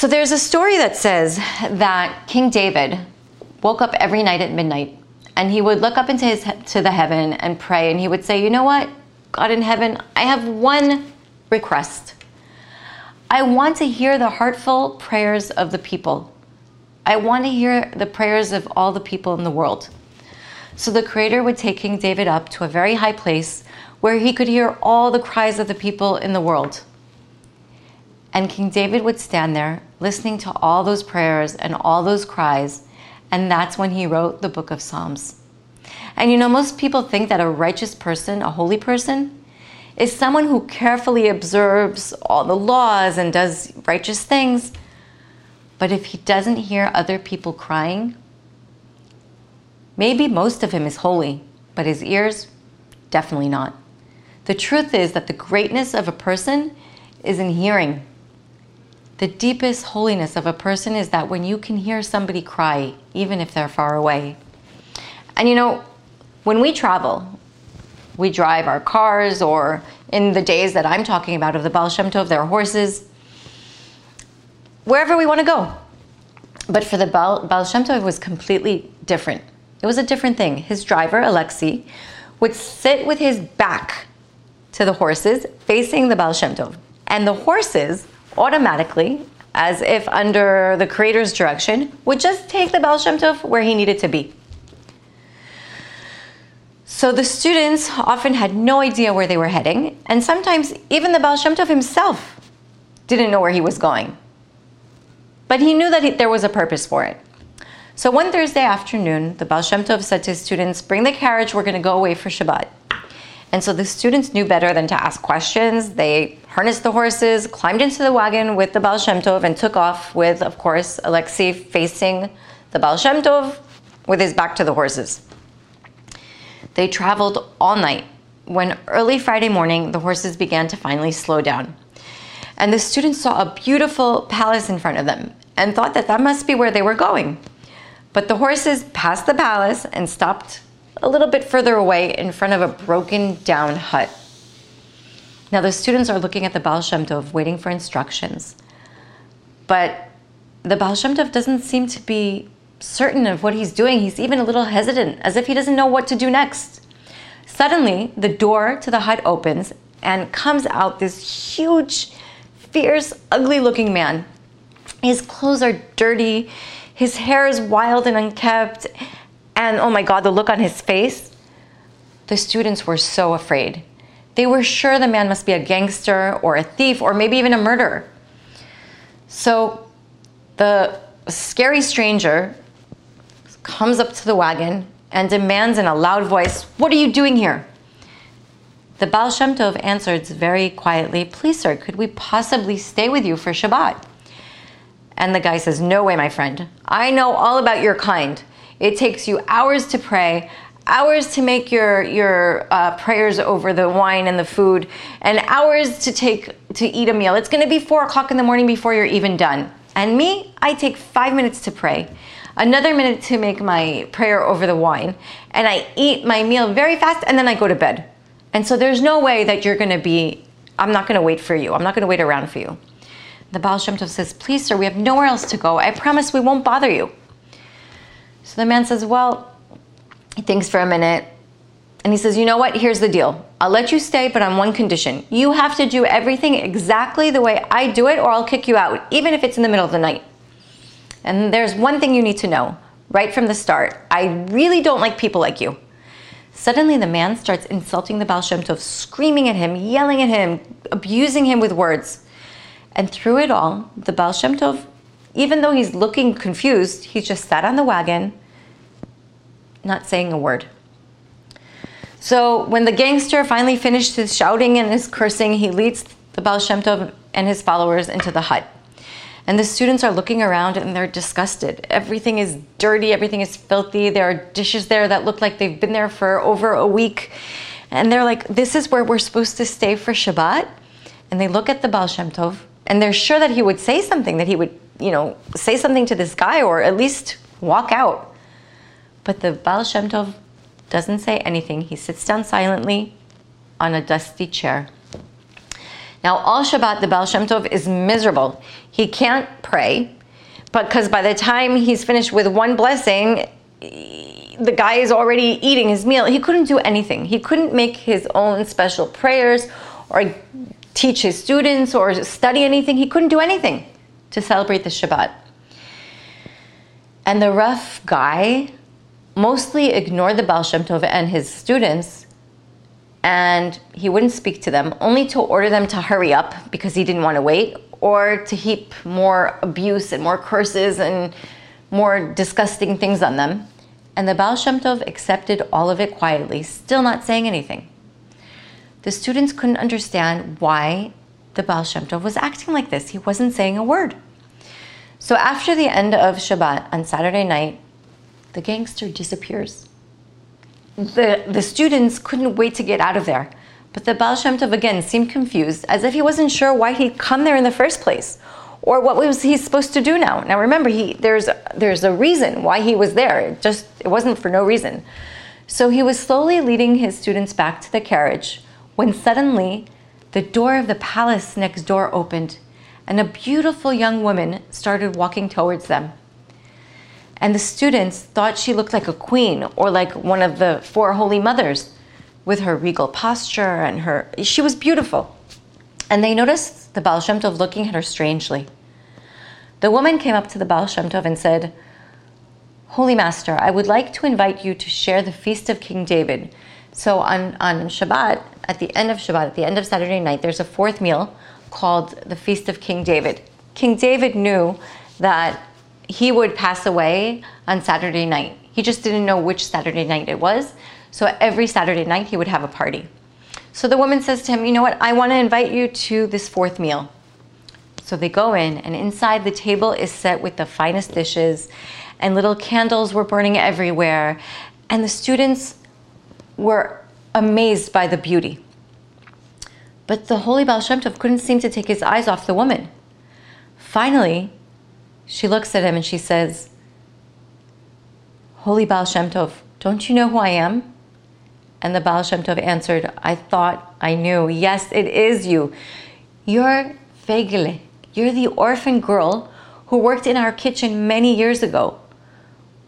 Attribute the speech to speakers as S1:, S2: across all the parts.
S1: So there's a story that says that King David woke up every night at midnight and he would look up into his to the heaven and pray and he would say, "You know what? God in heaven, I have one request. I want to hear the heartful prayers of the people. I want to hear the prayers of all the people in the world." So the creator would take King David up to a very high place where he could hear all the cries of the people in the world. And King David would stand there listening to all those prayers and all those cries, and that's when he wrote the book of Psalms. And you know, most people think that a righteous person, a holy person, is someone who carefully observes all the laws and does righteous things. But if he doesn't hear other people crying, maybe most of him is holy, but his ears, definitely not. The truth is that the greatness of a person is in hearing. The deepest holiness of a person is that when you can hear somebody cry, even if they're far away. And you know, when we travel, we drive our cars, or in the days that I'm talking about of the Baal Shem Tov, their horses, wherever we want to go. But for the Baal, Baal Shem Tov, it was completely different. It was a different thing. His driver, Alexei, would sit with his back to the horses facing the Baal Shem Tov. And the horses automatically, as if under the Creator's direction, would just take the Baal Shem where he needed to be. So the students often had no idea where they were heading, and sometimes even the Baal Shem himself didn't know where he was going. But he knew that he, there was a purpose for it. So one Thursday afternoon, the Baal Shem said to his students, Bring the carriage, we're going to go away for Shabbat. And so the students knew better than to ask questions. They harnessed the horses, climbed into the wagon with the Baal Shem Tov, and took off with, of course, Alexei facing the Baal Shem Tov with his back to the horses. They traveled all night. When early Friday morning, the horses began to finally slow down. And the students saw a beautiful palace in front of them and thought that that must be where they were going. But the horses passed the palace and stopped a little bit further away in front of a broken down hut. Now, the students are looking at the Baal Shem Tov, waiting for instructions. But the Baal Shem Tov doesn't seem to be certain of what he's doing. He's even a little hesitant, as if he doesn't know what to do next. Suddenly, the door to the hut opens and comes out this huge, fierce, ugly looking man. His clothes are dirty, his hair is wild and unkept, and oh my God, the look on his face. The students were so afraid. They were sure the man must be a gangster or a thief or maybe even a murderer. So the scary stranger comes up to the wagon and demands in a loud voice, What are you doing here? The Baal Shem Tov answered very quietly, Please, sir, could we possibly stay with you for Shabbat? And the guy says, No way, my friend. I know all about your kind. It takes you hours to pray, hours to make your your uh, prayers over the wine and the food, and hours to take to eat a meal. It's going to be four o'clock in the morning before you're even done. And me, I take five minutes to pray, another minute to make my prayer over the wine, and I eat my meal very fast, and then I go to bed. And so there's no way that you're going to be. I'm not going to wait for you. I'm not going to wait around for you. The Baal Shem Tov says, Please, sir, we have nowhere else to go. I promise we won't bother you. So the man says, Well, he thinks for a minute and he says, You know what? Here's the deal. I'll let you stay, but on one condition. You have to do everything exactly the way I do it, or I'll kick you out, even if it's in the middle of the night. And there's one thing you need to know right from the start I really don't like people like you. Suddenly, the man starts insulting the Baal Shem Tov, screaming at him, yelling at him, abusing him with words. And through it all, the Baal Shem Tov, even though he's looking confused, he just sat on the wagon, not saying a word. So when the gangster finally finished his shouting and his cursing, he leads the Baal Shem Tov and his followers into the hut. And the students are looking around and they're disgusted. Everything is dirty, everything is filthy. There are dishes there that look like they've been there for over a week. And they're like, this is where we're supposed to stay for Shabbat? And they look at the Baal Shem Tov and they're sure that he would say something, that he would, you know, say something to this guy or at least walk out. But the Baal Shem Tov doesn't say anything. He sits down silently on a dusty chair. Now, all Shabbat, the Baal Shem Tov is miserable. He can't pray, because by the time he's finished with one blessing, the guy is already eating his meal. He couldn't do anything. He couldn't make his own special prayers or teach his students or study anything. He couldn't do anything to celebrate the Shabbat. And the rough guy mostly ignored the Baal Shem Tov and his students, and he wouldn't speak to them, only to order them to hurry up because he didn't want to wait, or to heap more abuse and more curses and more disgusting things on them. And the Baal Shem Tov accepted all of it quietly, still not saying anything. The students couldn't understand why the Baal Shem Tov was acting like this. He wasn't saying a word. So after the end of Shabbat on Saturday night, the gangster disappears. The, the students couldn't wait to get out of there. But the Baal Shem Tov again seemed confused, as if he wasn't sure why he'd come there in the first place, or what was he supposed to do now. Now remember, he, there's, there's a reason why he was there. It just it wasn't for no reason. So he was slowly leading his students back to the carriage when suddenly the door of the palace next door opened, and a beautiful young woman started walking towards them. And the students thought she looked like a queen or like one of the four holy mothers with her regal posture and her. She was beautiful. And they noticed the Baal Shem Tov looking at her strangely. The woman came up to the Baal Shem Tov and said, Holy Master, I would like to invite you to share the feast of King David. So on, on Shabbat, at the end of Shabbat, at the end of Saturday night, there's a fourth meal called the Feast of King David. King David knew that he would pass away on Saturday night. He just didn't know which Saturday night it was. So every Saturday night he would have a party. So the woman says to him, You know what? I want to invite you to this fourth meal. So they go in, and inside the table is set with the finest dishes, and little candles were burning everywhere. And the students were amazed by the beauty. But the holy Baal Shem Tov couldn't seem to take his eyes off the woman. Finally, she looks at him and she says, Holy Baal Shem Tov, don't you know who I am? And the Baal Shem Tov answered, I thought I knew. Yes, it is you. You're Fegele. You're the orphan girl who worked in our kitchen many years ago.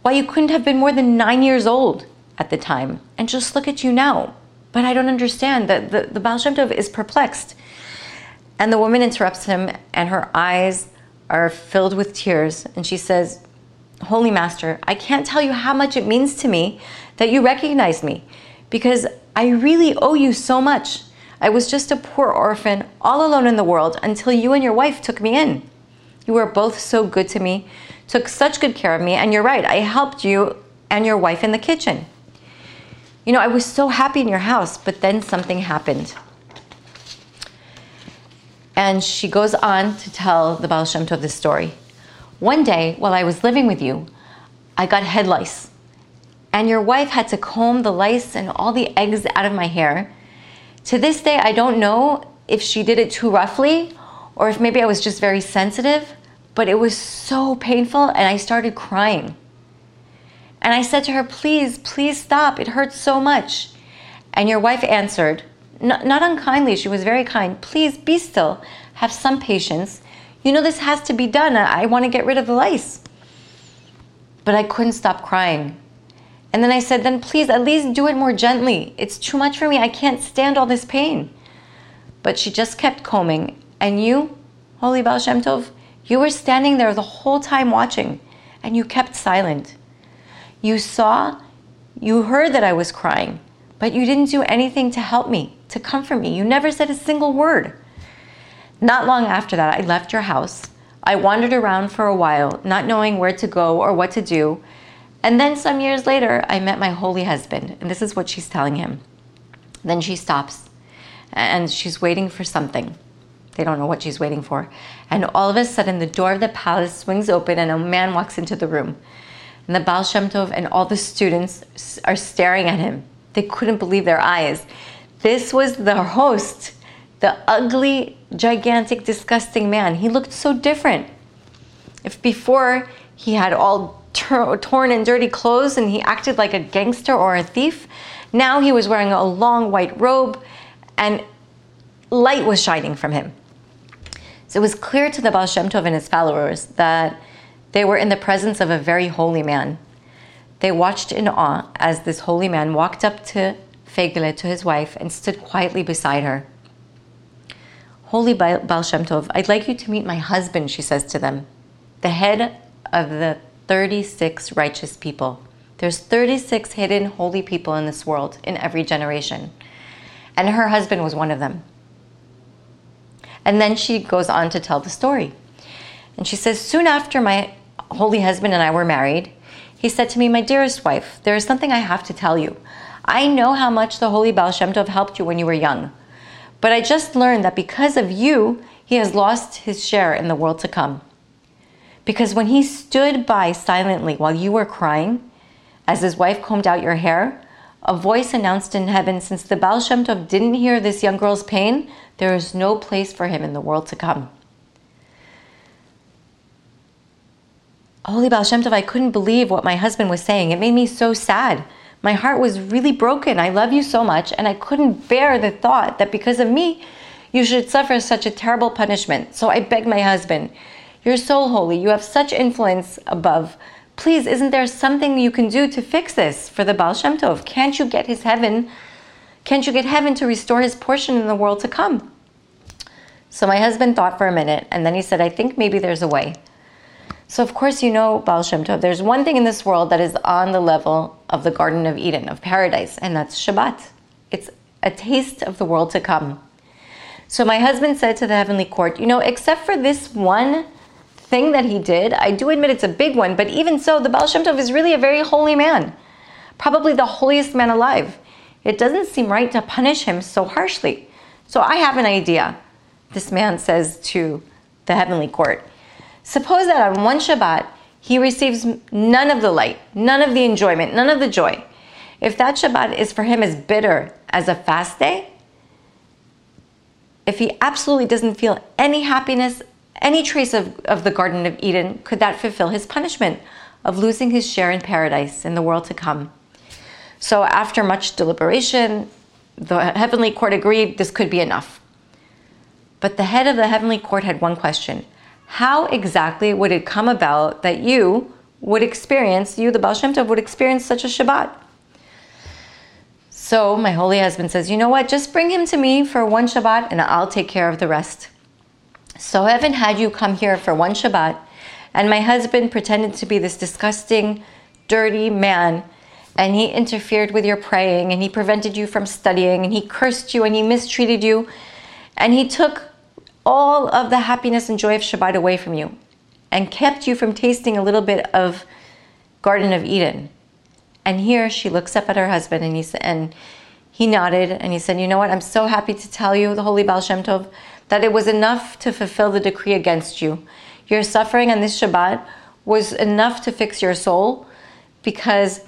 S1: Why, you couldn't have been more than nine years old at the time. And just look at you now. But I don't understand. The, the, the Baal Shem Tov is perplexed. And the woman interrupts him, and her eyes are filled with tears, and she says, Holy Master, I can't tell you how much it means to me that you recognize me because I really owe you so much. I was just a poor orphan, all alone in the world, until you and your wife took me in. You were both so good to me, took such good care of me, and you're right, I helped you and your wife in the kitchen. You know, I was so happy in your house, but then something happened. And she goes on to tell the Baal Shem Tov this story. One day, while I was living with you, I got head lice. And your wife had to comb the lice and all the eggs out of my hair. To this day, I don't know if she did it too roughly or if maybe I was just very sensitive, but it was so painful and I started crying. And I said to her, Please, please stop. It hurts so much. And your wife answered, not, not unkindly, she was very kind. Please be still, have some patience. You know, this has to be done. I, I want to get rid of the lice. But I couldn't stop crying. And then I said, Then please, at least do it more gently. It's too much for me. I can't stand all this pain. But she just kept combing. And you, Holy Baal Shem Tov, you were standing there the whole time watching, and you kept silent. You saw, you heard that I was crying, but you didn't do anything to help me to comfort me. You never said a single word. Not long after that, I left your house. I wandered around for a while, not knowing where to go or what to do. And then some years later, I met my holy husband, and this is what she's telling him. Then she stops and she's waiting for something. They don't know what she's waiting for. And all of a sudden, the door of the palace swings open and a man walks into the room. And the Baal Shem Tov and all the students are staring at him. They couldn't believe their eyes. This was the host, the ugly, gigantic, disgusting man. He looked so different. If before he had all torn and dirty clothes and he acted like a gangster or a thief, now he was wearing a long white robe and light was shining from him. So it was clear to the Baal Shem Tov and his followers that they were in the presence of a very holy man. They watched in awe as this holy man walked up to Feigele, to his wife, and stood quietly beside her. Holy Baal Shem Tov, I'd like you to meet my husband, she says to them, the head of the 36 righteous people. There's 36 hidden holy people in this world in every generation. And her husband was one of them. And then she goes on to tell the story. And she says, Soon after my holy husband and I were married, he said to me, My dearest wife, there is something I have to tell you. I know how much the holy Baal Shem Tov helped you when you were young. But I just learned that because of you, he has lost his share in the world to come. Because when he stood by silently while you were crying, as his wife combed out your hair, a voice announced in heaven, since the Baal Shem Tov didn't hear this young girl's pain, there is no place for him in the world to come. Holy Baal Shem Tov, I couldn't believe what my husband was saying. It made me so sad. My heart was really broken. I love you so much, and I couldn't bear the thought that because of me, you should suffer such a terrible punishment. So I begged my husband, You're so holy. You have such influence above please, isn't there something you can do to fix this for the Baal Shem Tov? Can't you get his heaven? Can't you get heaven to restore his portion in the world to come? So my husband thought for a minute, and then he said, I think maybe there's a way. So of course you know Baal Shem Tov. There's one thing in this world that is on the level of the Garden of Eden, of paradise, and that's Shabbat. It's a taste of the world to come. So my husband said to the heavenly court, you know, except for this one thing that he did, I do admit it's a big one, but even so, the Baal Shem Tov is really a very holy man, probably the holiest man alive. It doesn't seem right to punish him so harshly. So I have an idea, this man says to the heavenly court. Suppose that on one Shabbat, he receives none of the light, none of the enjoyment, none of the joy. If that Shabbat is for him as bitter as a fast day, if he absolutely doesn't feel any happiness any trace of, of the Garden of Eden, could that fulfill his punishment of losing his share in paradise in the world to come? So, after much deliberation, the heavenly court agreed this could be enough. But the head of the heavenly court had one question How exactly would it come about that you would experience, you, the Baal Shem Tov, would experience such a Shabbat? So, my holy husband says, You know what? Just bring him to me for one Shabbat and I'll take care of the rest. So heaven had you come here for one Shabbat, and my husband pretended to be this disgusting, dirty man, and he interfered with your praying, and he prevented you from studying, and he cursed you, and he mistreated you, and he took all of the happiness and joy of Shabbat away from you, and kept you from tasting a little bit of Garden of Eden. And here she looks up at her husband, and he and he nodded, and he said, "You know what? I'm so happy to tell you, the Holy Baal Shem Tov." that it was enough to fulfill the decree against you. Your suffering on this Shabbat was enough to fix your soul because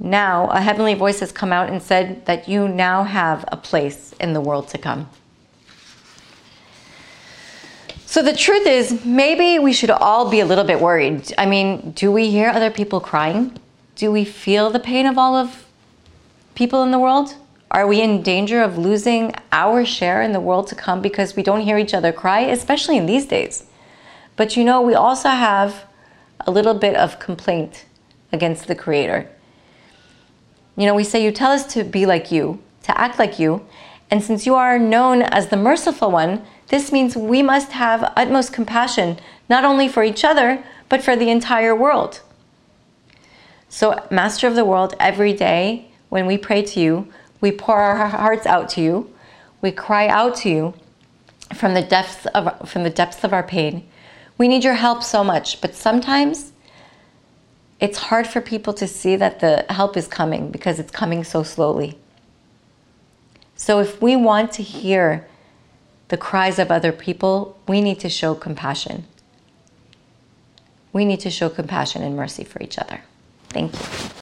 S1: now a heavenly voice has come out and said that you now have a place in the world to come. So the truth is, maybe we should all be a little bit worried. I mean, do we hear other people crying? Do we feel the pain of all of people in the world? Are we in danger of losing our share in the world to come because we don't hear each other cry, especially in these days? But you know, we also have a little bit of complaint against the Creator. You know, we say, You tell us to be like you, to act like you, and since you are known as the merciful one, this means we must have utmost compassion, not only for each other, but for the entire world. So, Master of the world, every day when we pray to you, we pour our hearts out to you. We cry out to you from the depths of from the depths of our pain. We need your help so much, but sometimes it's hard for people to see that the help is coming because it's coming so slowly. So if we want to hear the cries of other people, we need to show compassion. We need to show compassion and mercy for each other. Thank you.